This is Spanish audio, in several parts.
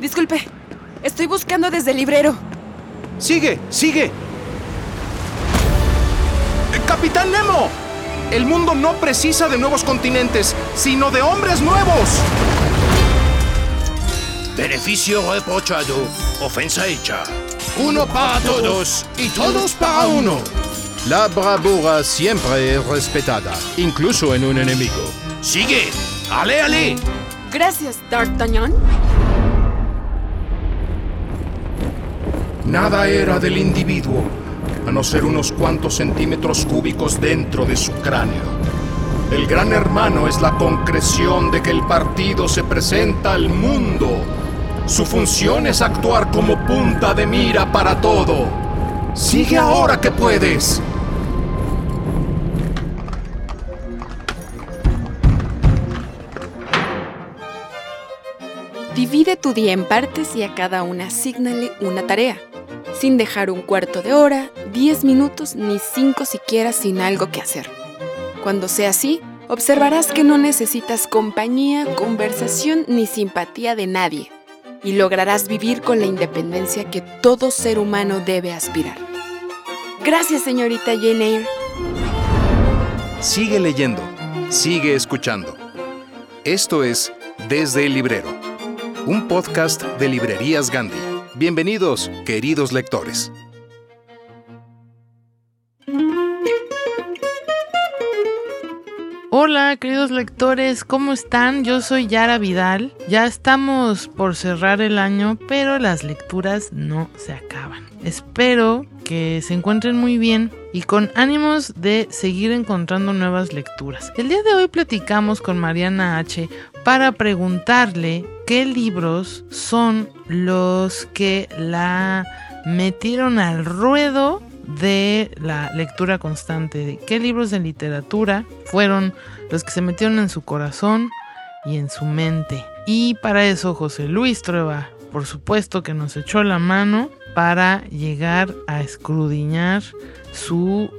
Disculpe, estoy buscando desde el librero. Sigue, sigue. Eh, Capitán Nemo, el mundo no precisa de nuevos continentes, sino de hombres nuevos. Beneficio reprochado, ofensa hecha. Uno para todos y todos para uno. La bravura siempre es respetada, incluso en un enemigo. Sigue, ale, ale. Gracias, D'Artagnan. Nada era del individuo, a no ser unos cuantos centímetros cúbicos dentro de su cráneo. El gran hermano es la concreción de que el partido se presenta al mundo. Su función es actuar como punta de mira para todo. Sigue ahora que puedes. Divide tu día en partes y a cada una asígnale una tarea, sin dejar un cuarto de hora, diez minutos ni cinco siquiera sin algo que hacer. Cuando sea así, observarás que no necesitas compañía, conversación ni simpatía de nadie y lograrás vivir con la independencia que todo ser humano debe aspirar. Gracias, señorita Jane Eyre. Sigue leyendo, sigue escuchando. Esto es Desde el Librero, un podcast de Librerías Gandhi. Bienvenidos, queridos lectores. Hola queridos lectores, ¿cómo están? Yo soy Yara Vidal. Ya estamos por cerrar el año, pero las lecturas no se acaban. Espero que se encuentren muy bien y con ánimos de seguir encontrando nuevas lecturas. El día de hoy platicamos con Mariana H para preguntarle qué libros son los que la metieron al ruedo de la lectura constante, de qué libros de literatura fueron los que se metieron en su corazón y en su mente. Y para eso José Luis Trueba, por supuesto que nos echó la mano para llegar a escrudiñar su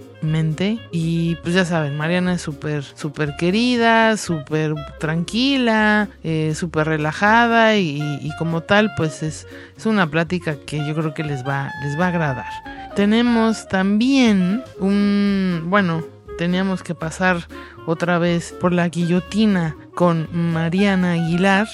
y pues ya saben Mariana es súper súper querida súper tranquila eh, súper relajada y, y, como tal pues es, es una plática que yo creo que les va les va a agradar. Tenemos también un bueno teníamos que pasar otra vez por la guillotina con Mariana Aguilar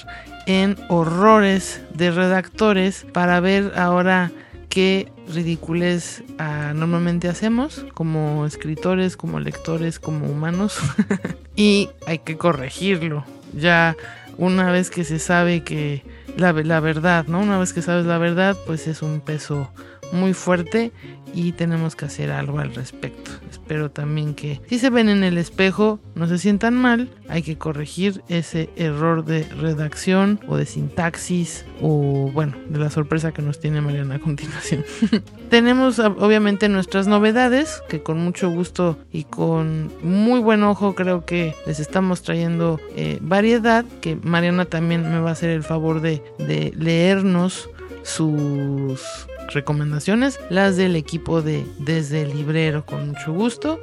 en horrores de redactores para ver ahora qué ridiculez uh, normalmente hacemos como escritores, como lectores, como humanos. y hay que corregirlo. Ya una vez que se sabe que la, la, verdad, ¿no? Una vez que sabes la verdad, pues es un peso muy fuerte y tenemos que hacer algo al respecto. Espero también que si se ven en el espejo no se sientan mal, hay que corregir ese error de redacción o de sintaxis o bueno, de la sorpresa que nos tiene Mariana a continuación. tenemos obviamente nuestras novedades que con mucho gusto y con muy buen ojo creo que les estamos trayendo eh, variedad que Mariana también me va a hacer el favor de, de leernos sus recomendaciones, las del equipo de Desde el Librero con mucho gusto.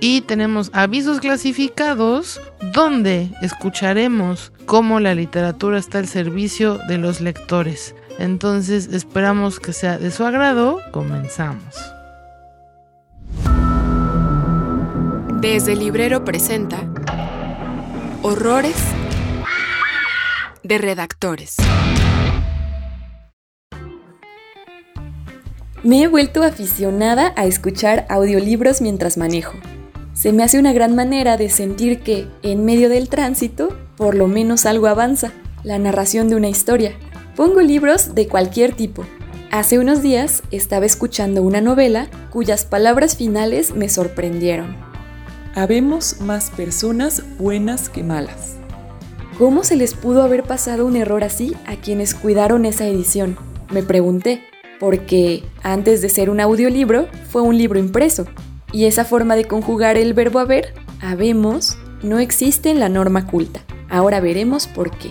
Y tenemos avisos clasificados donde escucharemos cómo la literatura está al servicio de los lectores. Entonces esperamos que sea de su agrado. Comenzamos. Desde el Librero presenta Horrores de Redactores. Me he vuelto aficionada a escuchar audiolibros mientras manejo. Se me hace una gran manera de sentir que, en medio del tránsito, por lo menos algo avanza, la narración de una historia. Pongo libros de cualquier tipo. Hace unos días estaba escuchando una novela cuyas palabras finales me sorprendieron. Habemos más personas buenas que malas. ¿Cómo se les pudo haber pasado un error así a quienes cuidaron esa edición? Me pregunté porque antes de ser un audiolibro fue un libro impreso, y esa forma de conjugar el verbo haber, habemos, no existe en la norma culta. Ahora veremos por qué.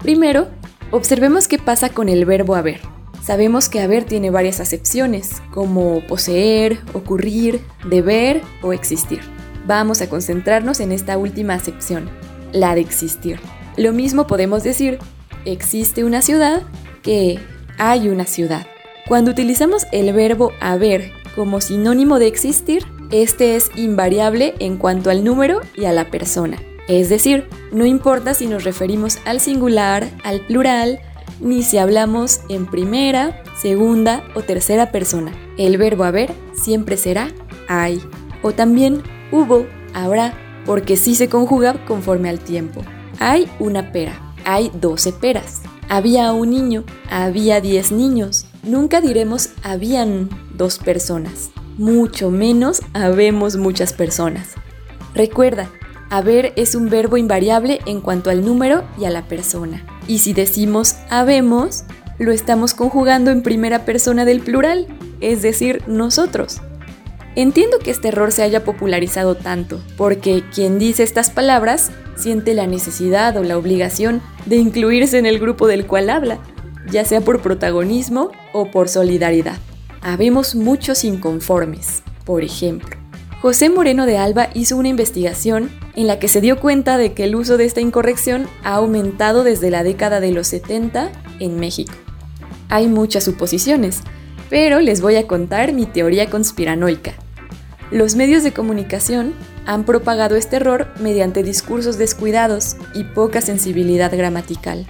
Primero, observemos qué pasa con el verbo haber. Sabemos que haber tiene varias acepciones, como poseer, ocurrir, deber o existir. Vamos a concentrarnos en esta última acepción, la de existir. Lo mismo podemos decir existe una ciudad que hay una ciudad. Cuando utilizamos el verbo haber como sinónimo de existir, este es invariable en cuanto al número y a la persona. Es decir, no importa si nos referimos al singular, al plural, ni si hablamos en primera, segunda o tercera persona. El verbo haber siempre será hay. O también hubo, habrá, porque sí se conjuga conforme al tiempo. Hay una pera, hay doce peras. Había un niño, había diez niños. Nunca diremos habían dos personas, mucho menos habemos muchas personas. Recuerda, haber es un verbo invariable en cuanto al número y a la persona. Y si decimos habemos, lo estamos conjugando en primera persona del plural, es decir, nosotros. Entiendo que este error se haya popularizado tanto, porque quien dice estas palabras siente la necesidad o la obligación de incluirse en el grupo del cual habla, ya sea por protagonismo o por solidaridad. Habemos muchos inconformes. Por ejemplo, José Moreno de Alba hizo una investigación en la que se dio cuenta de que el uso de esta incorrección ha aumentado desde la década de los 70 en México. Hay muchas suposiciones, pero les voy a contar mi teoría conspiranoica. Los medios de comunicación han propagado este error mediante discursos descuidados y poca sensibilidad gramatical.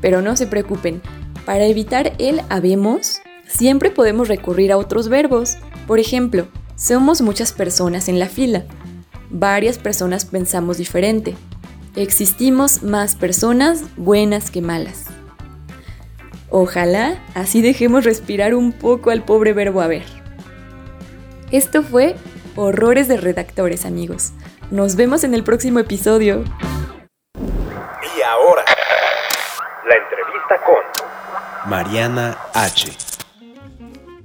Pero no se preocupen, para evitar el habemos, siempre podemos recurrir a otros verbos. Por ejemplo, somos muchas personas en la fila. Varias personas pensamos diferente. Existimos más personas buenas que malas. Ojalá así dejemos respirar un poco al pobre verbo haber. Esto fue Horrores de Redactores, amigos. Nos vemos en el próximo episodio. Y ahora, la entrevista con Mariana H.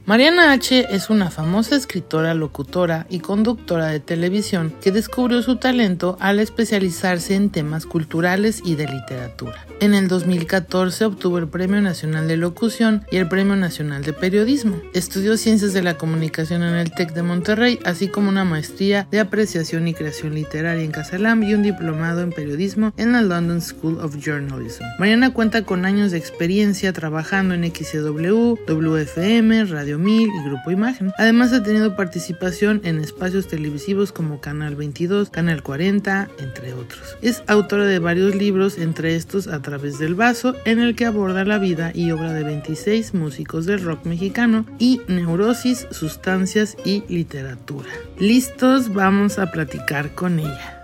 Mariana H. es una famosa escritora, locutora y conductora de televisión que descubrió su talento al especializarse en temas culturales y de literatura. En el 2014 obtuvo el Premio Nacional de Locución y el Premio Nacional de Periodismo. Estudió Ciencias de la Comunicación en el TEC de Monterrey, así como una maestría de apreciación y creación literaria en Casalam y un diplomado en periodismo en la London School of Journalism. Mariana cuenta con años de experiencia trabajando en XCW, WFM, Radio Y Grupo Imagen. Además ha tenido participación en espacios televisivos como Canal 22, Canal 40, entre otros. Es autora de varios libros, entre estos A través del vaso, en el que aborda la vida y obra de 26 músicos del rock mexicano y neurosis, sustancias y literatura. Listos, vamos a platicar con ella.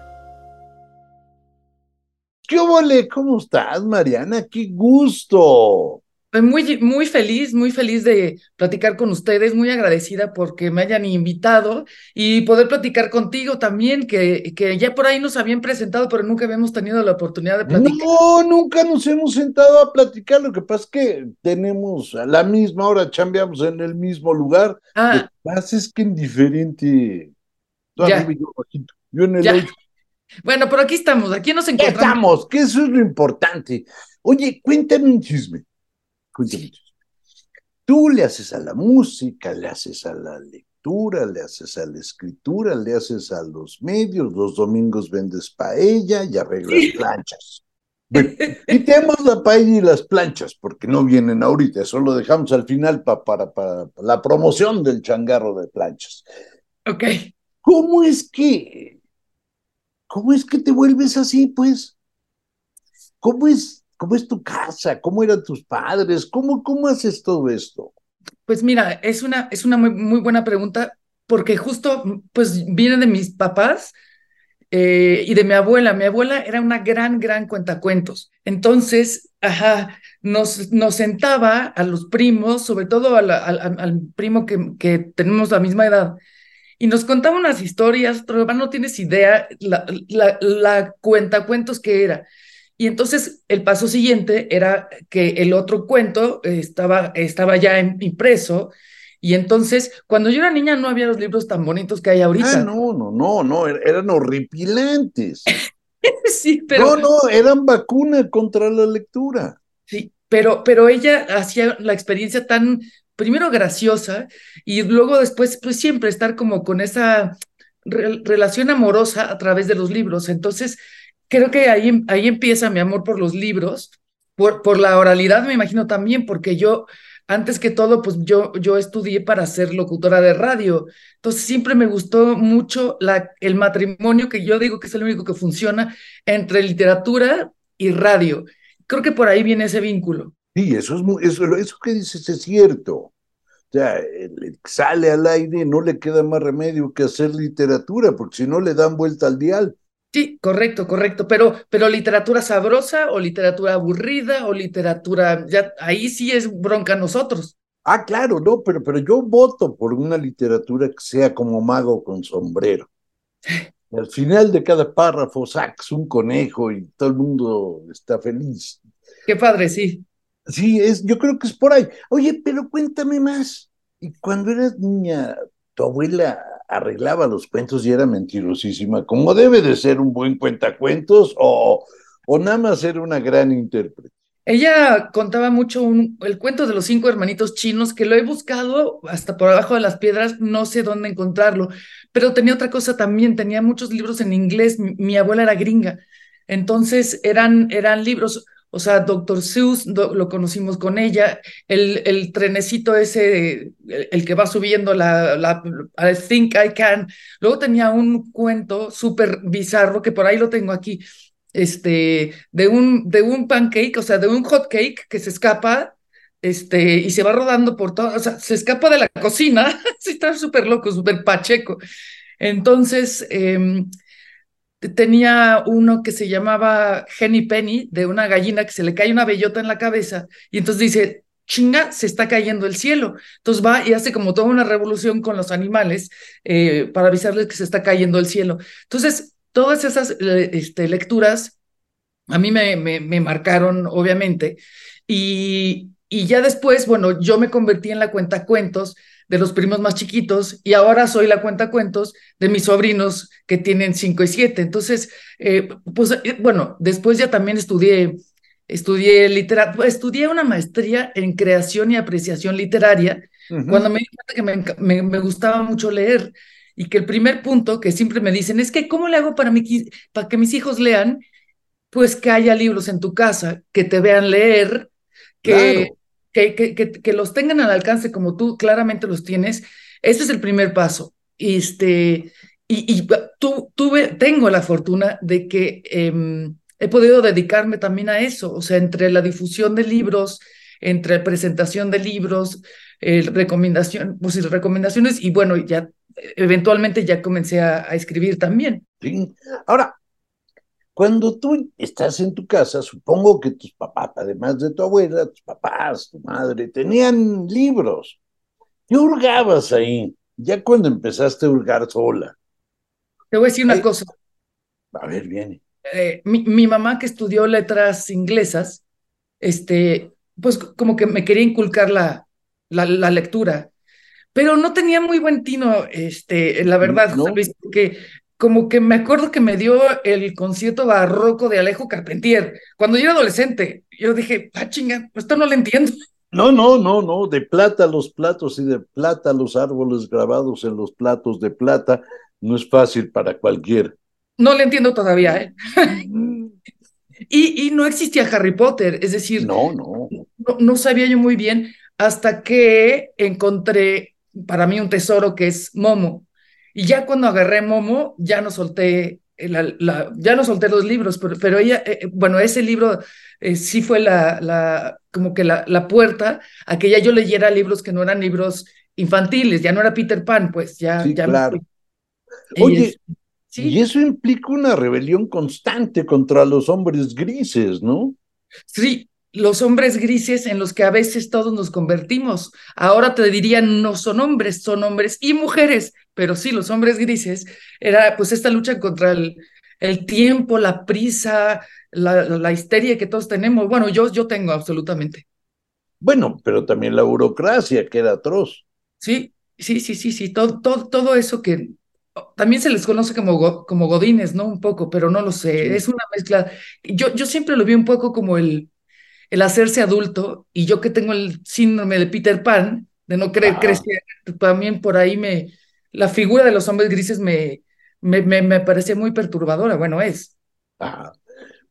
¿Qué ole? ¿Cómo estás, Mariana? ¡Qué gusto! Muy, muy feliz, muy feliz de platicar con ustedes, muy agradecida porque me hayan invitado y poder platicar contigo también, que, que ya por ahí nos habían presentado, pero nunca habíamos tenido la oportunidad de platicar. No, nunca nos hemos sentado a platicar, lo que pasa es que tenemos a la misma hora, chambeamos en el mismo lugar. Ah. Lo que pasa es que en diferente... Ya. yo en el Ya. Bueno, pero aquí estamos, aquí nos ¿Qué encontramos. estamos? Que eso es lo importante. Oye, cuéntame un chisme. Tú le haces a la música, le haces a la lectura, le haces a la escritura, le haces a los medios, los domingos vendes paella y arreglas Sí. planchas. Bueno, quitemos la paella y las planchas, porque no vienen ahorita, eso lo dejamos al final pa- para, para la promoción del changarro de planchas. Ok. ¿Cómo es que, cómo es que te vuelves así, pues? ¿Cómo es, cómo es tu casa? ¿Cómo eran tus padres? ¿Cómo, cómo haces todo esto? Pues mira, es una, es una muy, muy buena pregunta porque justo pues viene de mis papás eh, y de mi abuela. Mi abuela era una gran, gran cuentacuentos. Entonces, ajá, nos, nos sentaba a los primos, sobre todo a la- al, al- al primo que, que tenemos la misma edad, y nos contaba unas historias, Trova, no tienes idea la, la, la cuentacuentos que era. Y entonces el paso siguiente era que el otro cuento estaba, estaba ya impreso. Y entonces, cuando yo era niña, no había los libros tan bonitos que hay ahorita. Ah, no, no, no, no, er- eran horripilantes. Sí, pero, No, no, eran vacuna contra la lectura. sí, pero, pero ella hacía la experiencia tan, primero graciosa, y luego después, pues siempre estar como con esa re- relación amorosa a través de los libros. Entonces, creo que ahí, ahí empieza mi amor por los libros. por, por la oralidad me imagino también, porque yo, antes que todo, pues yo, yo estudié para ser locutora de radio. Entonces siempre me gustó mucho la, el matrimonio, que yo digo que es el único que funciona entre literatura y radio. Creo que por ahí viene ese vínculo. Sí, eso, es muy, eso, eso que dices es cierto. O sea, sale al aire, no le queda más remedio que hacer literatura, porque si no le dan vuelta al dial. Sí, correcto, correcto, pero, pero literatura sabrosa o literatura aburrida o literatura, ya ahí sí es bronca nosotros. Ah, claro, no, pero, pero yo voto por una literatura que sea como mago con sombrero. Al final de cada párrafo sacas un conejo y todo el mundo está feliz. Qué padre, sí. Sí, es, yo creo que es por ahí. Oye, pero cuéntame más. Y cuando eras niña, tu abuela arreglaba los cuentos y era mentirosísima, como debe de ser un buen cuentacuentos o, o nada más era una gran intérprete. Ella contaba mucho un, el cuento de los cinco hermanitos chinos, que lo he buscado hasta por abajo de las piedras, no sé dónde encontrarlo, pero tenía otra cosa también, tenía muchos libros en inglés, mi, mi abuela era gringa, entonces eran, eran libros, o sea, Dr. Seuss lo conocimos con ella, el, el trenecito ese, el, que va subiendo la, la, I think I can. Luego tenía un cuento súper bizarro que por ahí lo tengo aquí, este, de un, de un pancake, o sea, de un hot cake que se escapa este, y se va rodando por todo, o sea, se escapa de la cocina, está súper loco, súper pacheco. Entonces, eh, tenía uno que se llamaba Henny Penny, de una gallina que se le cae una bellota en la cabeza, y entonces dice, chinga, se está cayendo el cielo. Entonces va y hace como toda una revolución con los animales eh, para avisarles que se está cayendo el cielo. Entonces, todas esas este, lecturas a mí me, me, me marcaron, obviamente, y, y ya después, bueno, yo me convertí en la cuenta cuentos de los primos más chiquitos y ahora soy la cuenta cuentos de mis sobrinos que tienen cinco y siete. Entonces, eh, pues eh, bueno, después ya también estudié, estudié literatura, estudié una maestría en creación y apreciación literaria cuando me di cuenta que me, me, gustaba mucho leer y que el primer punto que siempre me dicen es que ¿cómo le hago para, mi, para que mis hijos lean? Pues que haya libros en tu casa, que te vean leer, que que, que, que, los tengan al alcance como tú claramente los tienes, ese es el primer paso. Este, y, y tú, tuve, tengo la fortuna de que eh, he podido dedicarme también a eso, o sea, entre la difusión de libros, entre presentación de libros, eh, recomendación, pues, recomendaciones, y bueno, ya eventualmente ya comencé a, a escribir también. Sí. Ahora, cuando tú estás en tu casa, supongo que tus papás, además de tu abuela, tus papás, tu madre, tenían libros. ¿Qué hurgabas ahí? Ya cuando empezaste a hurgar sola. Te voy a decir una Ay, cosa. A ver, viene. Eh, mi, mi, mamá que estudió letras inglesas, este, pues como que me quería inculcar la, la, la lectura, pero no tenía muy buen tino, este, la verdad, ¿No? José Luis, porque como que me acuerdo que me dio el concierto barroco de Alejo Carpentier. Cuando yo era adolescente, yo dije, ah, chinga, esto no lo entiendo. No, no, no, no, de plata los platos y de plata los árboles grabados en los platos de plata, no es fácil para cualquiera. No le entiendo todavía, ¿eh? y, y, no existía Harry Potter, es decir, no, no. no, no sabía yo muy bien hasta que encontré para mí un tesoro que es Momo. Y ya cuando agarré Momo, ya no solté, la, la, ya no solté los libros, pero, pero ella, eh, bueno, ese libro eh, sí fue la, la, como que la, la puerta a que ya yo leyera libros que no eran libros infantiles, ya no era Peter Pan, pues ya. Sí, ya claro. Me... Oye, ¿sí? y eso implica una rebelión constante contra los hombres grises, ¿no? Sí, los hombres grises en los que a veces todos nos convertimos. Ahora te dirían, no son hombres, son hombres y mujeres, pero sí, los hombres grises, era pues esta lucha contra el, el tiempo, la prisa, la, la, histeria que todos tenemos. Bueno, yo, yo tengo absolutamente. Bueno, pero también la burocracia, que era atroz. Sí, sí, sí, sí, sí, todo, todo, todo eso que también se les conoce como, como godines, ¿no? Un poco, pero no lo sé, sí. es una mezcla. Yo, yo siempre lo vi un poco como el el hacerse adulto, y yo que tengo el síndrome de Peter Pan, de no querer crecer, también por ahí me, la figura de los hombres grises me, me, me, me parece muy perturbadora, bueno, es. Ah.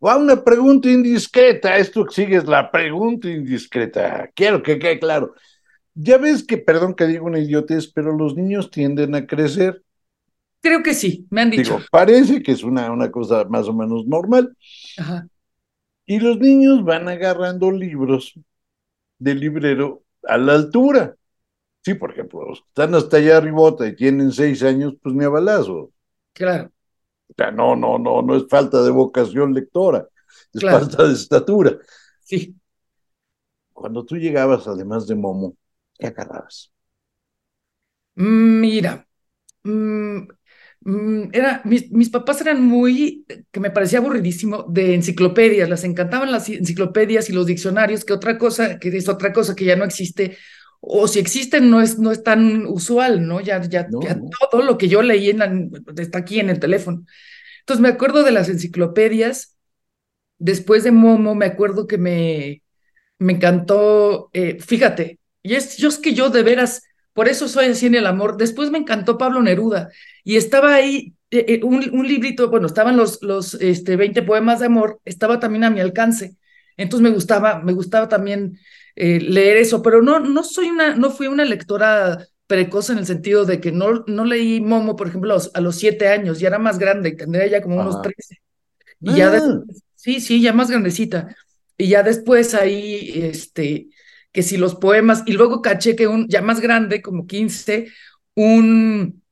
Va una pregunta indiscreta. Esto sigue es la pregunta indiscreta. Quiero que quede claro. Ya ves que, perdón que digo una idiotez, pero los niños tienden a crecer. Creo que sí, me han dicho. Digo, parece que es una, una cosa más o menos normal. Ajá. Y los niños van agarrando libros del librero a la altura. Sí, por ejemplo, los que están hasta allá arribota y tienen seis años, pues ni a balazo. Claro. O sea, no, no, no, no es falta de vocación lectora, es Claro. falta de estatura. Sí. Cuando tú llegabas, además de Momo, ¿qué agarrabas? Mira, mm, era, mis, mis papás eran muy, que me parecía aburridísimo, de enciclopedias, les encantaban las enciclopedias y los diccionarios, que otra cosa, que es otra cosa que ya no existe, o si existen no es, no es tan usual, ¿no? Ya, ya, No, ya no. todo lo que yo leí en la- está aquí en el teléfono. Entonces me acuerdo de las enciclopedias, después de Momo me acuerdo que me, me encantó, eh, fíjate, y es, yo es que yo de veras, por eso soy así en el amor. Después me encantó Pablo Neruda y estaba ahí eh, eh, un, un librito, bueno, estaban los, los este, 20 poemas de amor, estaba también a mi alcance. Entonces me gustaba, me gustaba también eh, leer eso, pero no, no soy una, no fui una lectora precoz en el sentido de que no, no leí Momo, por ejemplo, a los, a los siete años, ya era más grande, tendría ya como unos. 13. Y ya Ah. después, sí, sí, ya más grandecita. Y ya después ahí, este, que si los poemas, y luego caché que un, ya más grande, como 15, un,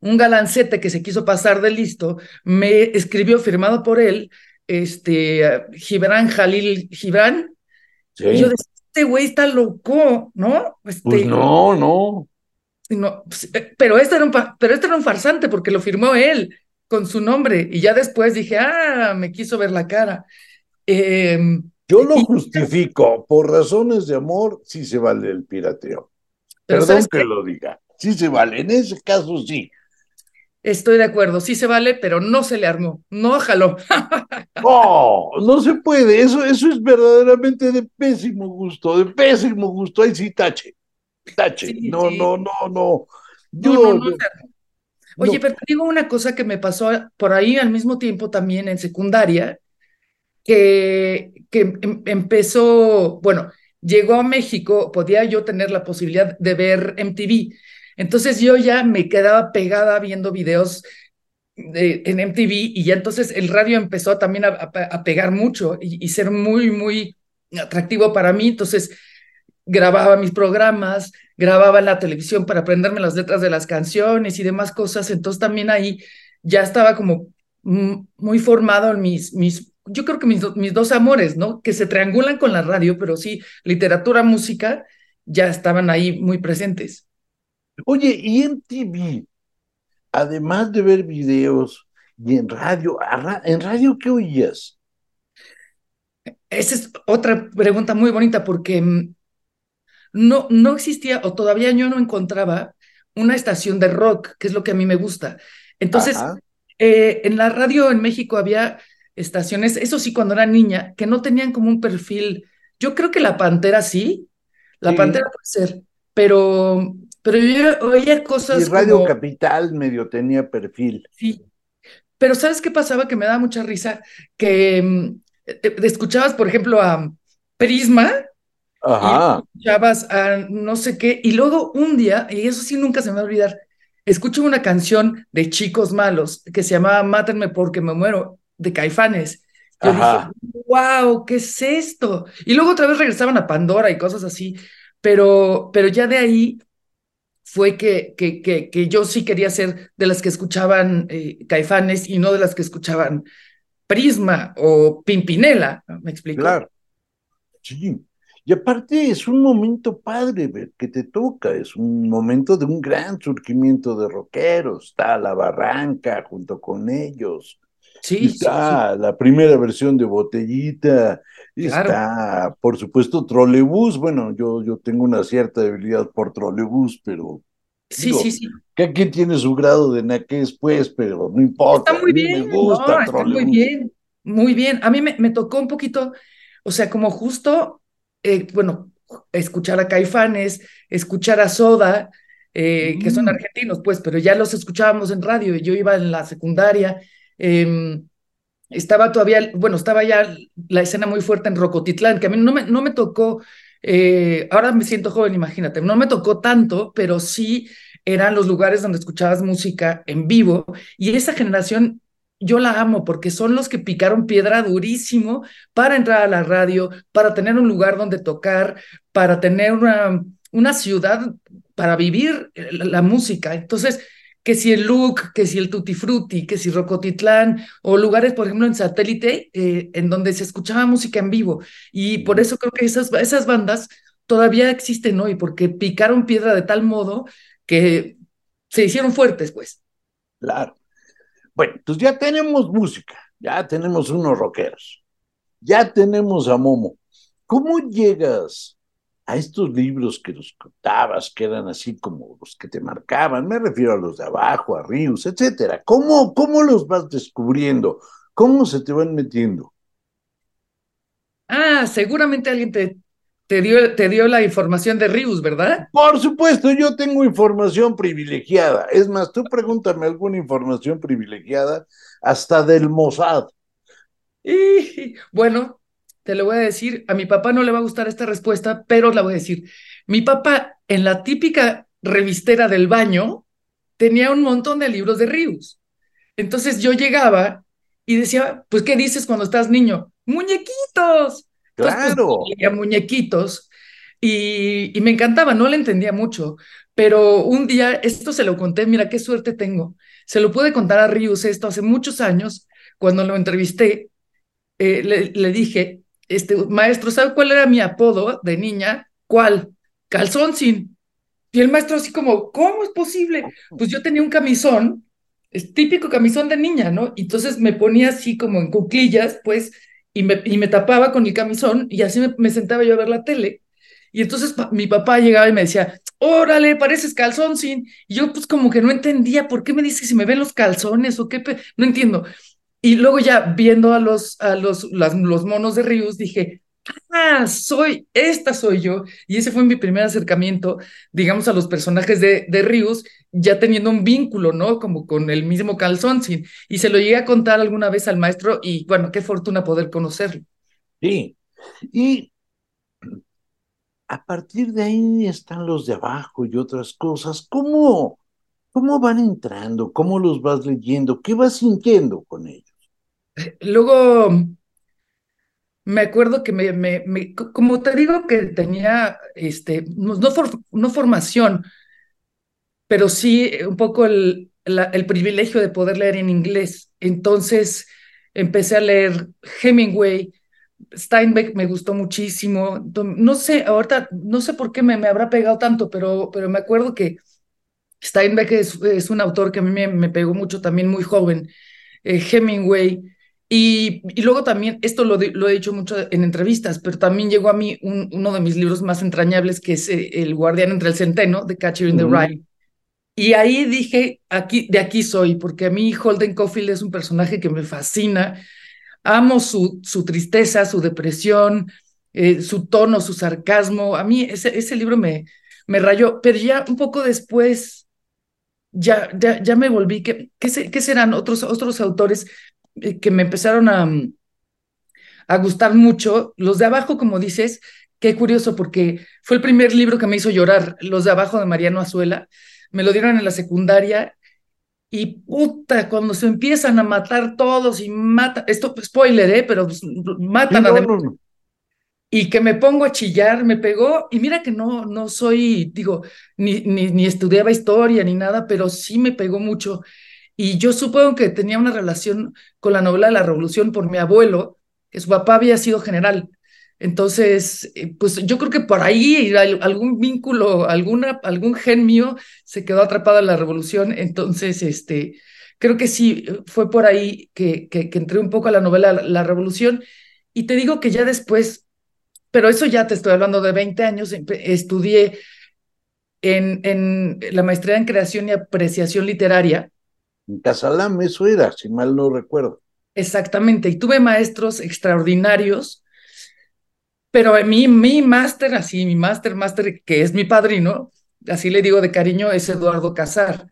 un galancete que se quiso pasar de listo, me escribió, firmado por él, este, Gibran Jalil Gibran, Sí. y yo decía, este güey está loco, ¿no? Este, Pues no, no. no, pues, eh, pero este era un, pero este era un farsante porque lo firmó él con su nombre y ya después dije, ah, me quiso ver la cara. Em, Yo lo justifico. Por razones de amor, sí se vale el pirateo. Pero Perdón ¿sabes que lo diga. Sí se vale. En ese caso, sí. Estoy de acuerdo, sí se vale, pero no se le armó, no jaló. No, no se puede. Eso, eso es verdaderamente de pésimo gusto, de pésimo gusto. Ahí sí, tache. Tache. Sí, no, sí. no, no, no. No, Yo, no, no armó. Oye, no. pero te digo una cosa que me pasó por ahí al mismo tiempo también en secundaria, que, que em- empezó, bueno, llegó a México, podía yo tener la posibilidad de ver MTV. Entonces yo ya me quedaba pegada viendo videos de- en MTV y ya entonces el radio empezó también a, a- a pegar mucho y, y ser muy, muy atractivo para mí. Entonces grababa mis programas, grababa en la televisión para aprenderme las letras de las canciones y demás cosas. Entonces también ahí ya estaba como mm, muy formado en mis, mis, yo creo que mis, do- mis dos amores, ¿no? Que se triangulan con la radio, pero sí, literatura, música, ya estaban ahí muy presentes. Oye, y en TV, además de ver videos y en radio, ra- ¿en radio qué oías? Esa es otra pregunta muy bonita porque mm, no, no existía o todavía yo no encontraba una estación de rock, que es lo que a mí me gusta. Entonces, eh, en la radio en México había estaciones, eso sí, cuando era niña, que no tenían como un perfil. Yo creo que la Pantera sí, la Sí. Pantera puede ser, pero, pero yo oía Y cosas Radio como... Capital medio tenía perfil. Sí. Pero ¿sabes qué pasaba? Que me da mucha risa que mm, eh, eh, escuchabas, por ejemplo, a Prisma Ajá. y escuchabas a no sé qué, y luego un día, y eso sí nunca se me va a olvidar, escucho una canción de Chicos Malos que se llamaba Mátenme porque me muero, de Caifanes. Yo Ajá. dije, wow, ¿qué es esto? Y luego otra vez regresaban a Pandora y cosas así, pero, pero ya de ahí fue que, que, que, que yo sí quería ser de las que escuchaban eh, Caifanes y no de las que escuchaban Prisma o Pimpinela, ¿me explico? Claro. Sí. Y aparte es un momento padre ver que te toca, es un momento de un gran surgimiento de rockeros. Está La Barranca junto con ellos. Sí, Y sí, está la primera versión de Botellita. Claro. Está, por supuesto, Trolebús. Bueno, yo, yo tengo una cierta debilidad por Trolebús, pero sí, digo, sí, sí. cada quien tiene su grado de naquez, pues, pero no importa. Está muy bien, me gusta no, está muy bien, muy bien. A mí me, me tocó un poquito, o sea, como justo, eh, bueno, escuchar a Caifanes, escuchar a Soda, eh, que son Mm. argentinos, pues, pero ya los escuchábamos en radio y yo iba en la secundaria. Em, estaba todavía, bueno, estaba ya la escena muy fuerte en Rocotitlán, que a mí no me, no me tocó, eh, ahora me siento joven, imagínate, no me tocó tanto, pero sí eran los lugares donde escuchabas música en vivo y esa generación yo la amo porque son los que picaron piedra durísimo para entrar a la radio, para tener un lugar donde tocar, para tener una, una ciudad para vivir la, música. Entonces, que si el Look, que si el Tutti Frutti, que si Rocotitlán, o lugares, por ejemplo, en satélite, eh, en donde se escuchaba música en vivo. Y por eso creo que esas, esas bandas todavía existen hoy, porque picaron piedra de tal modo que se hicieron fuertes, pues. Claro. Bueno, pues ya tenemos música, ya tenemos unos rockeros, ya tenemos a Momo. ¿Cómo llegas a estos libros que nos contabas, que eran así como los que te marcaban? Me refiero a los de abajo, a Rius, etcétera. ¿Cómo, cómo los vas descubriendo? ¿Cómo se te van metiendo? Ah, seguramente alguien te, te dio, te dio la información de Rius, ¿verdad? Por supuesto, yo tengo información privilegiada. Es más, tú pregúntame alguna información privilegiada, hasta del Mossad. Y bueno, te lo voy a decir, a mi papá no le va a gustar esta respuesta, pero la voy a decir. Mi papá, en la típica revistera del baño, tenía un montón de libros de Rius. Entonces yo llegaba y decía, pues, ¿qué dices cuando estás niño? Muñequitos. Pues, claro. muñequitos y, y, me encantaba, no le entendía mucho, pero un día, esto se lo conté, mira qué suerte tengo, se lo pude contar a Rius esto hace muchos años, cuando lo entrevisté, eh, le, le, dije, este, maestro, ¿sabe cuál era mi apodo de niña? ¿Cuál? Calzón sin. Y el maestro así como, ¿cómo es posible? Pues yo tenía un camisón, es típico camisón de niña, ¿no? entonces me ponía así como en cuclillas, pues, y me, y me tapaba con el camisón y así me, sentaba yo a ver la tele. Y entonces mi papá llegaba y me decía, órale, pareces calzón sin. Y yo pues como que no entendía por qué me dice si me ven los calzones o qué, no entiendo. Y luego ya viendo a los, a los, los monos de Rius, dije, ah, soy, esta soy yo. Y ese fue mi primer acercamiento, digamos, a los personajes de, de Rius, ya teniendo un vínculo, ¿no? Como con el mismo calzón. Y se lo llegué a contar alguna vez al maestro y bueno, qué fortuna poder conocerlo. Sí, y a partir de ahí están los de abajo y otras cosas. ¿Cómo, cómo van entrando? ¿Cómo los vas leyendo? ¿Qué vas sintiendo con ellos? Luego, me acuerdo que me, como te digo que tenía, este, no, no, formación, pero sí un poco el, el privilegio de poder leer en inglés. Entonces empecé a leer Hemingway, Steinbeck me gustó muchísimo. No sé, ahorita no sé por qué me, me habrá pegado tanto, pero, pero me acuerdo que Steinbeck es, es un autor que a mí me, me pegó mucho también muy joven. Eh, Hemingway, y, luego también, esto lo, lo, he dicho mucho en entrevistas, pero también llegó a mí uno de mis libros más entrañables, que es eh, El guardián entre el centeno, de Catcher in the Rye. Y ahí dije, aquí, de aquí soy, porque a mí Holden Caulfield es un personaje que me fascina. Amo su, su tristeza, su depresión, eh, su tono, su sarcasmo. A mí ese, ese libro me, me rayó, pero ya un poco después ya, ya, ya me volví, ¿qué, qué, qué serán otros, otros autores? Eh, que me empezaron a, a gustar mucho. Los de abajo, como dices, qué curioso, porque fue el primer libro que me hizo llorar, Los de abajo de Mariano Azuela. Me lo dieron en la secundaria y puta, cuando se empiezan a matar todos y matan, esto spoiler, ¿eh? Pero pues, matan a... Y que me pongo a chillar, me pegó, y mira que no, no soy, digo, ni, ni, ni estudiaba historia ni nada, pero sí me pegó mucho. Y yo supongo que tenía una relación con la novela la Revolución por mi abuelo, que su papá había sido general. Entonces, eh, pues yo creo que por ahí algún vínculo, alguna, algún gen mío se quedó atrapado en la revolución. Entonces, este, creo que sí, fue por ahí que, que, entré un poco a la novela La Revolución. Y te digo que ya después, pero eso ya te estoy hablando de 20 años, estudié en, en la maestría en creación y apreciación literaria en Casalam, eso era, si mal no recuerdo. Exactamente, y tuve maestros extraordinarios, pero mi, mi máster, así, mi máster, máster, que es mi padrino, así le digo de cariño, es Eduardo Casar.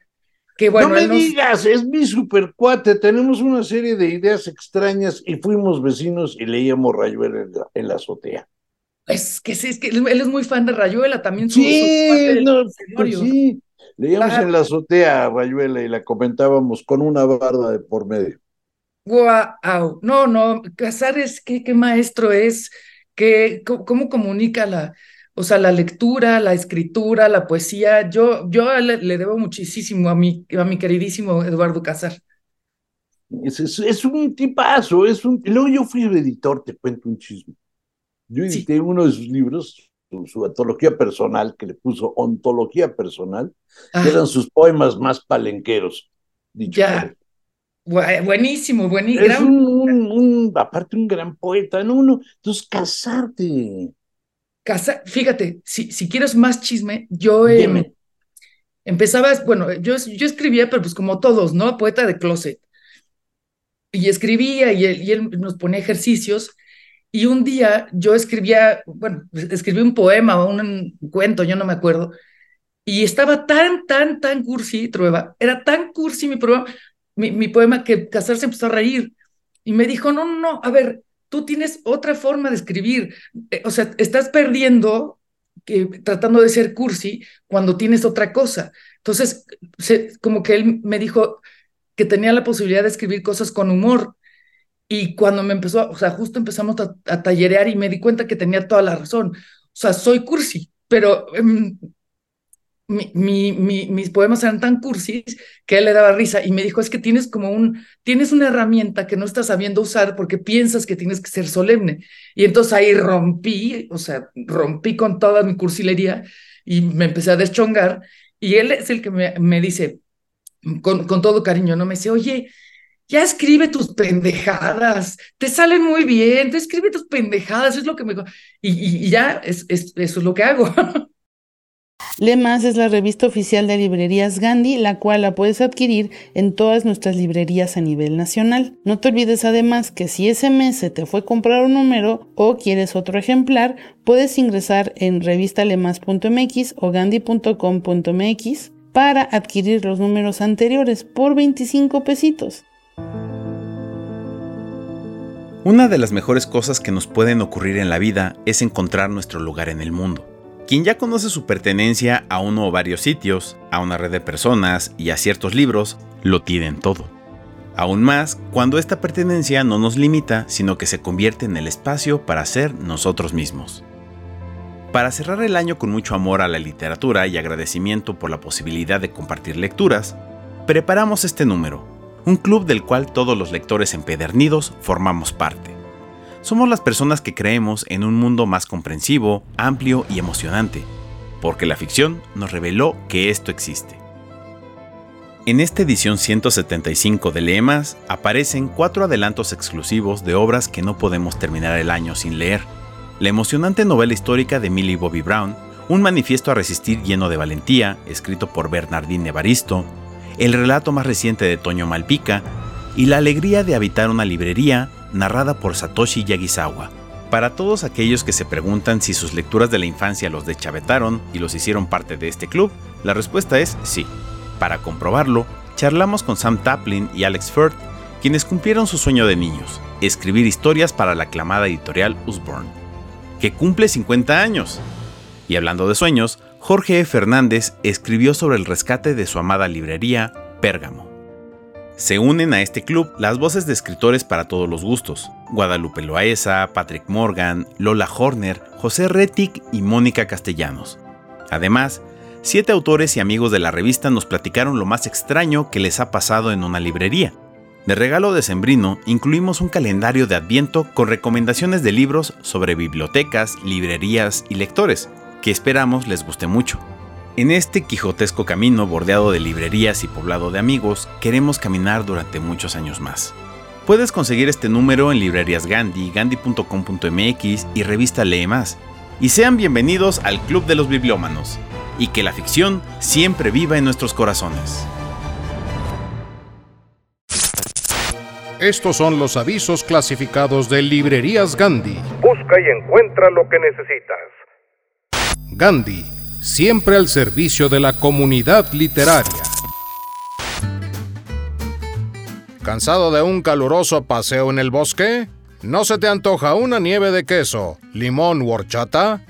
Que bueno, no me nos- digas, es mi super cuate. Tenemos una serie de ideas extrañas y fuimos vecinos y leíamos Rayuela en la, en la azotea. Es que sí, es que él es muy fan de Rayuela, también su, su Sí, del no, pues sí. Leíamos Claro. en la azotea a Rayuela y la comentábamos con una barda de por medio. Guau, no, no, Casares, qué, qué maestro es, qué, cómo, comunica la, o sea, la lectura, la escritura, la poesía. Yo, yo le, le debo muchísimo a mi, a mi queridísimo Eduardo Casar. Es, es- es un tipazo, es un... Luego yo fui editor, te cuento un chisme. Yo edité uno de sus libros, su, su antología personal, que le puso ontología personal, Ah. que eran sus poemas más palenqueros. dicho Ya. Bu- buenísimo, buenísimo. Es un, un- un- aparte un gran poeta, no, no, entonces casarte. Casa, fíjate, si, si quieres más chisme, yo eh, empezaba, bueno, yo, yo escribía, pero pues como todos, ¿no? Poeta de closet. Y escribía y él, y él nos ponía ejercicios. Y un día yo escribía, bueno, escribí un poema o un, cuento, yo no me acuerdo. Y estaba tan, tan, tan cursi, Trueba, era tan cursi mi, poema, mi, mi poema que Casar se empezó a reír. Y me dijo, no, no, no, a ver, tú tienes otra forma de escribir. Eh, o sea, estás perdiendo que, tratando de ser cursi cuando tienes otra cosa. Entonces, se- como que él me dijo que tenía la posibilidad de escribir cosas con humor. Y cuando me empezó, o sea, justo empezamos a, a tallerear y me di cuenta que tenía toda la razón. O sea, soy cursi, pero em, mi, mi- mi- mis poemas eran tan cursis que él le daba risa y me dijo, es que tienes como un, tienes una herramienta que no estás sabiendo usar porque piensas que tienes que ser solemne. Y entonces ahí rompí, o sea, rompí con toda mi cursilería y me empecé a deschongar. Y él es el que me, me dice, con, con todo cariño, ¿no? Me dice, oye, ya escribe tus pendejadas, te salen muy bien, te escribe tus pendejadas, es lo que me... Y, y- ya, es, es- eso es lo que hago. Lemas es la revista oficial de librerías Gandhi, la cual la puedes adquirir en todas nuestras librerías a nivel nacional. No te olvides además que si ese mes se te fue comprar un número o quieres otro ejemplar, puedes ingresar en revistalemas.mx o gandhi.com.mx para adquirir los números anteriores por 25 pesitos. Una de las mejores cosas que nos pueden ocurrir en la vida es encontrar nuestro lugar en el mundo. Quien ya conoce su pertenencia a uno o varios sitios, a una red de personas y a ciertos libros, lo tienen todo. Aún más cuando esta pertenencia no nos limita, sino que se convierte en el espacio para ser nosotros mismos. Para cerrar el año con mucho amor a la literatura y agradecimiento por la posibilidad de compartir lecturas, preparamos este número, un club del cual todos los lectores empedernidos formamos parte. Somos las personas que creemos en un mundo más comprensivo, amplio y emocionante, porque la ficción nos reveló que esto existe. En esta edición 175 de Lee Más aparecen cuatro adelantos exclusivos de obras que no podemos terminar el año sin leer. La emocionante novela histórica de Millie Bobby Brown, un manifiesto a resistir lleno de valentía, escrito por Bernardine Evaristo, el relato más reciente de Toño Malpica y la alegría de habitar una librería narrada por Satoshi Yagisawa. Para todos aquellos que se preguntan si sus lecturas de la infancia los deschavetaron y los hicieron parte de este club, la respuesta es sí. Para comprobarlo, charlamos con Sam Taplin y Alex Firth, quienes cumplieron su sueño de niños, escribir historias para la aclamada editorial Usborne, que cumple 50 años. Y hablando de sueños, Jorge E. Fernández escribió sobre el rescate de su amada librería, Pérgamo. Se unen a este club las voces de escritores para todos los gustos, Guadalupe Loaesa, Patrick Morgan, Lola Horner, José Retic y Mónica Castellanos. Además, siete autores y amigos de la revista nos platicaron lo más extraño que les ha pasado en una librería. De regalo de Sembrino incluimos un calendario de Adviento con recomendaciones de libros sobre bibliotecas, librerías y lectores, que esperamos les guste mucho. En este quijotesco camino bordeado de librerías y poblado de amigos, queremos caminar durante muchos años más. Puedes conseguir este número en librerías Gandhi, gandhi.com.mx y revista Lee Más. Y sean bienvenidos al Club de los Bibliómanos. Y que la ficción siempre viva en nuestros corazones. Estos son los avisos clasificados de Librerías Gandhi. Busca y encuentra lo que necesitas. Gandhi, siempre al servicio de la comunidad literaria. ¿Cansado de un caluroso paseo en el bosque? ¿No se te antoja una nieve de queso, limón u horchata?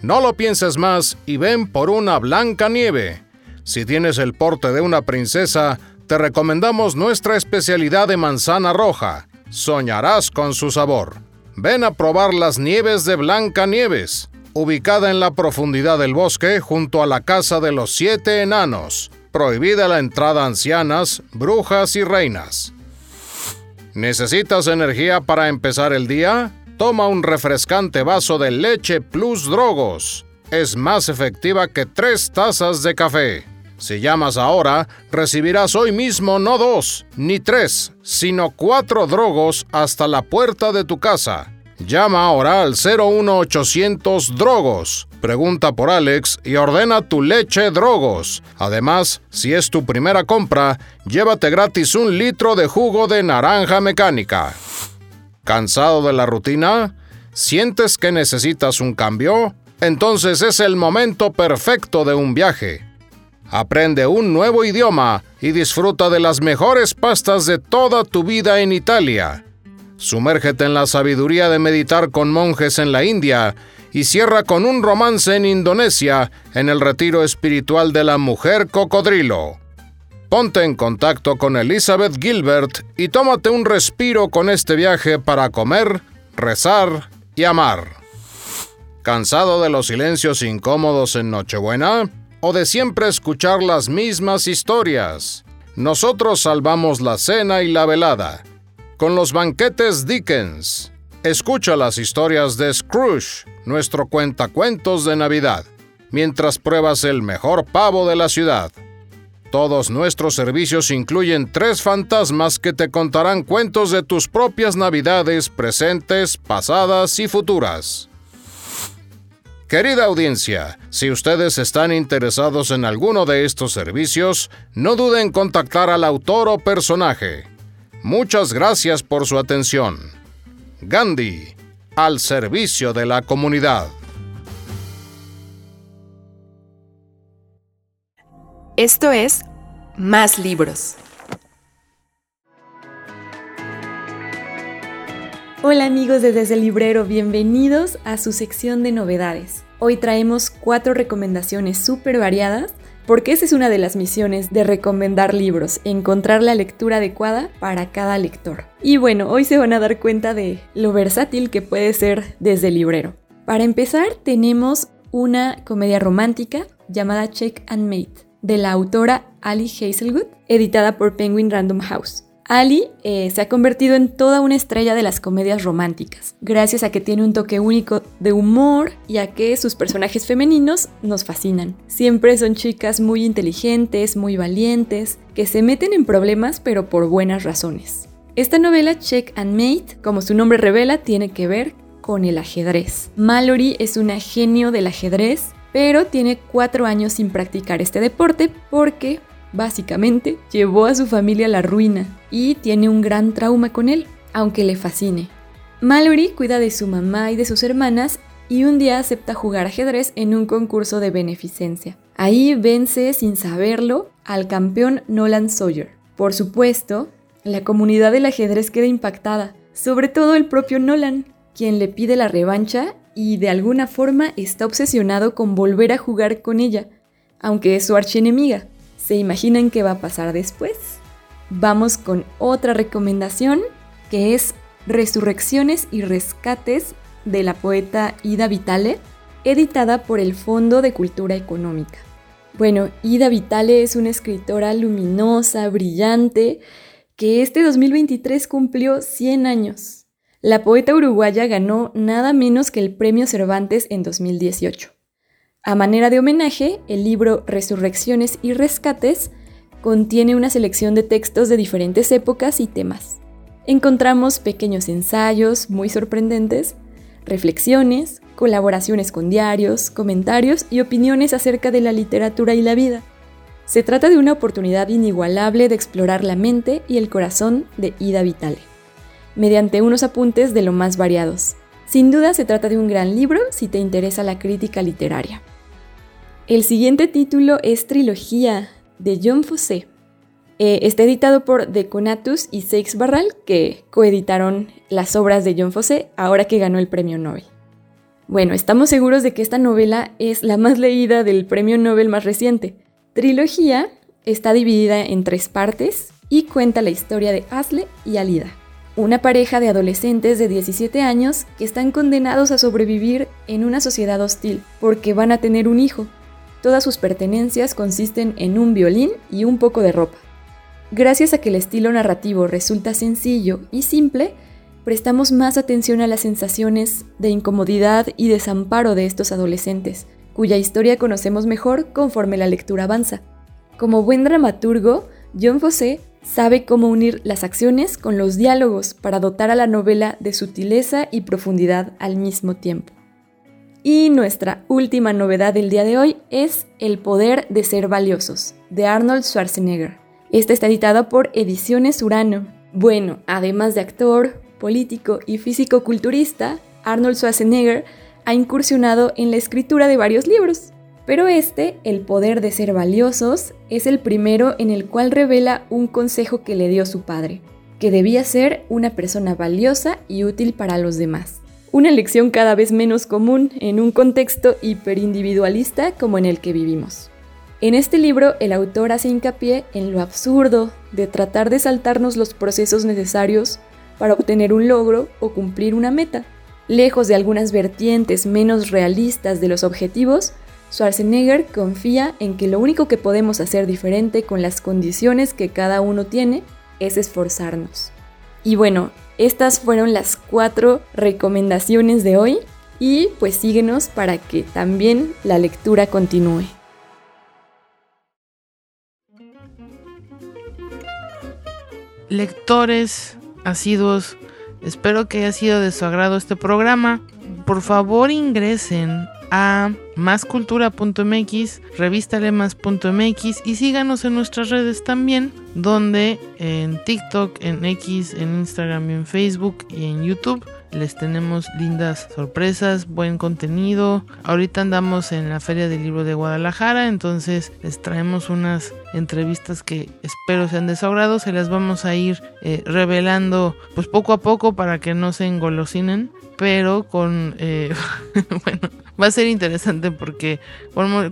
No lo pienses más y ven por una blanca nieve. Si tienes el porte de una princesa, te recomendamos nuestra especialidad de manzana roja. Soñarás con su sabor. Ven a probar las nieves de Blanca Nieves, ubicada en la profundidad del bosque junto a la casa de los siete enanos. Prohibida la entrada a ancianas, brujas y reinas. ¿Necesitas energía para empezar el día? Toma un refrescante vaso de leche Plus Drogos. Es más efectiva que tres tazas de café. Si llamas ahora, recibirás hoy mismo no dos, ni tres, sino cuatro drogos hasta la puerta de tu casa. Llama ahora al 01800 Drogos. Pregunta por Alex y ordena tu leche Drogos. Además, si es tu primera compra, llévate gratis un litro de jugo de naranja mecánica. ¿Cansado de la rutina? ¿Sientes que necesitas un cambio? Entonces es el momento perfecto de un viaje. Aprende un nuevo idioma y disfruta de las mejores pastas de toda tu vida en Italia. Sumérgete en la sabiduría de meditar con monjes en la India y cierra con un romance en Indonesia en el retiro espiritual de la mujer cocodrilo. Ponte en contacto con Elizabeth Gilbert y tómate un respiro con este viaje para comer, rezar y amar. ¿Cansado de los silencios incómodos en Nochebuena? ¿O de siempre escuchar las mismas historias? Nosotros salvamos la cena y la velada. Con los banquetes Dickens. Escucha las historias de Scrooge, nuestro cuentacuentos de Navidad, mientras pruebas el mejor pavo de la ciudad. Todos nuestros servicios incluyen tres fantasmas que te contarán cuentos de tus propias navidades presentes, pasadas y futuras. Querida audiencia, si ustedes están interesados en alguno de estos servicios, no duden en contactar al autor o personaje. Muchas gracias por su atención. Gandhi, al servicio de la comunidad. Esto es Más Libros. Hola amigos de Desde el Librero, bienvenidos a su sección de novedades. Hoy traemos cuatro recomendaciones súper variadas porque esa es una de las misiones de recomendar libros, encontrar la lectura adecuada para cada lector. Y bueno, hoy se van a dar cuenta de lo versátil que puede ser desde el librero. Para empezar, tenemos una comedia romántica llamada Check and Mate de la autora Ali Hazelwood, editada por Penguin Random House. Ali eh, se ha convertido en toda una estrella de las comedias románticas, gracias a que tiene un toque único de humor y a que sus personajes femeninos nos fascinan. Siempre son chicas muy inteligentes, muy valientes, que se meten en problemas pero por buenas razones. Esta novela Check and Mate, como su nombre revela, tiene que ver con el ajedrez. Mallory es una genio del ajedrez pero tiene cuatro años sin practicar este deporte porque básicamente llevó a su familia a la ruina y tiene un gran trauma con él, aunque le fascine. Mallory cuida de su mamá y de sus hermanas y un día acepta jugar ajedrez en un concurso de beneficencia. Ahí vence sin saberlo al campeón Nolan Sawyer. Por supuesto, la comunidad del ajedrez queda impactada, sobre todo el propio Nolan, quien le pide la revancha y de alguna forma está obsesionado con volver a jugar con ella, aunque es su archienemiga. ¿Se imaginan qué va a pasar después? Vamos con otra recomendación que es Resurrecciones y Rescates de la poeta Ida Vitale, editada por el Fondo de Cultura Económica. Bueno, Ida Vitale es una escritora luminosa, brillante, que este 2023 cumplió 100 años. La poeta uruguaya ganó nada menos que el Premio Cervantes en 2018. A manera de homenaje, el libro Resurrecciones y Rescates contiene una selección de textos de diferentes épocas y temas. Encontramos pequeños ensayos muy sorprendentes, reflexiones, colaboraciones con diarios, comentarios y opiniones acerca de la literatura y la vida. Se trata de una oportunidad inigualable de explorar la mente y el corazón de Ida Vitale mediante unos apuntes de lo más variados. Sin duda se trata de un gran libro si te interesa la crítica literaria. El siguiente título es Trilogía de John Fosse. Eh, está editado por Deconatus y Seix Barral, que coeditaron las obras de John Fosse ahora que ganó el premio Nobel. Bueno, estamos seguros de que esta novela es la más leída del premio Nobel más reciente. Trilogía está dividida en tres partes y cuenta la historia de Asle y Alida, una pareja de adolescentes de 17 años que están condenados a sobrevivir en una sociedad hostil porque van a tener un hijo. Todas sus pertenencias consisten en un violín y un poco de ropa. Gracias a que el estilo narrativo resulta sencillo y simple, prestamos más atención a las sensaciones de incomodidad y desamparo de estos adolescentes, cuya historia conocemos mejor conforme la lectura avanza. Como buen dramaturgo, John Fosse sabe cómo unir las acciones con los diálogos para dotar a la novela de sutileza y profundidad al mismo tiempo. Y nuestra última novedad del día de hoy es El poder de ser valiosos, de Arnold Schwarzenegger. Esta está editada por Ediciones Urano. Bueno, además de actor, político y físico-culturista, Arnold Schwarzenegger ha incursionado en la escritura de varios libros, pero este, El poder de ser valiosos, es el primero en el cual revela un consejo que le dio su padre, que debía ser una persona valiosa y útil para los demás. Una lección cada vez menos común en un contexto hiperindividualista como en el que vivimos. En este libro el autor hace hincapié en lo absurdo de tratar de saltarnos los procesos necesarios para obtener un logro o cumplir una meta. Lejos de algunas vertientes menos realistas de los objetivos, Schwarzenegger confía en que lo único que podemos hacer diferente con las condiciones que cada uno tiene es esforzarnos. Y bueno, estas fueron las cuatro recomendaciones de hoy y pues síguenos para que también la lectura continúe. Lectores asiduos. Espero que haya sido de su agrado este programa. Por favor ingresen a máscultura.mx, revistalemas.mx y síganos en nuestras redes también, donde en TikTok, en X, en Instagram en Facebook y en YouTube les tenemos lindas sorpresas, buen contenido. Ahorita andamos en la Feria del Libro de Guadalajara, entonces les traemos unas entrevistas que espero sean de. Se las vamos a ir eh, revelando pues poco a poco para que no se engolosinen, pero con, eh, bueno, va a ser interesante porque como,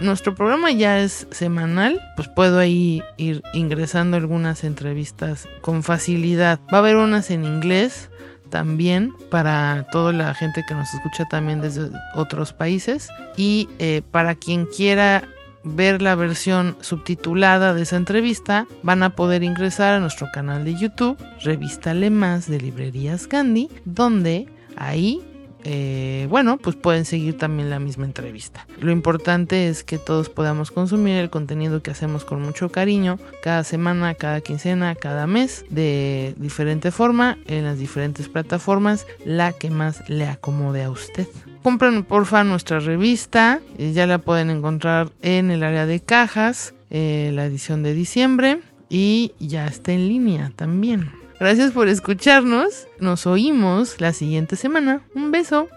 nuestro programa ya es semanal, pues puedo ahí ir ingresando algunas entrevistas con facilidad. Va a haber unas en inglés también para toda la gente que nos escucha también desde otros países y eh, para quien quiera ver la versión subtitulada de esa entrevista van a poder ingresar a nuestro canal de YouTube Revista Más de Librerías Gandhi donde ahí eh, bueno, pues pueden seguir también la misma entrevista. Lo importante es que todos podamos consumir el contenido que hacemos con mucho cariño cada semana, cada quincena, cada mes, de diferente forma, en las diferentes plataformas, la que más le acomode a usted. Compren porfa nuestra revista, eh, ya la pueden encontrar en el área de cajas, eh, la edición de diciembre y ya está en línea también. Gracias por escucharnos. Nos oímos la siguiente semana. Un beso.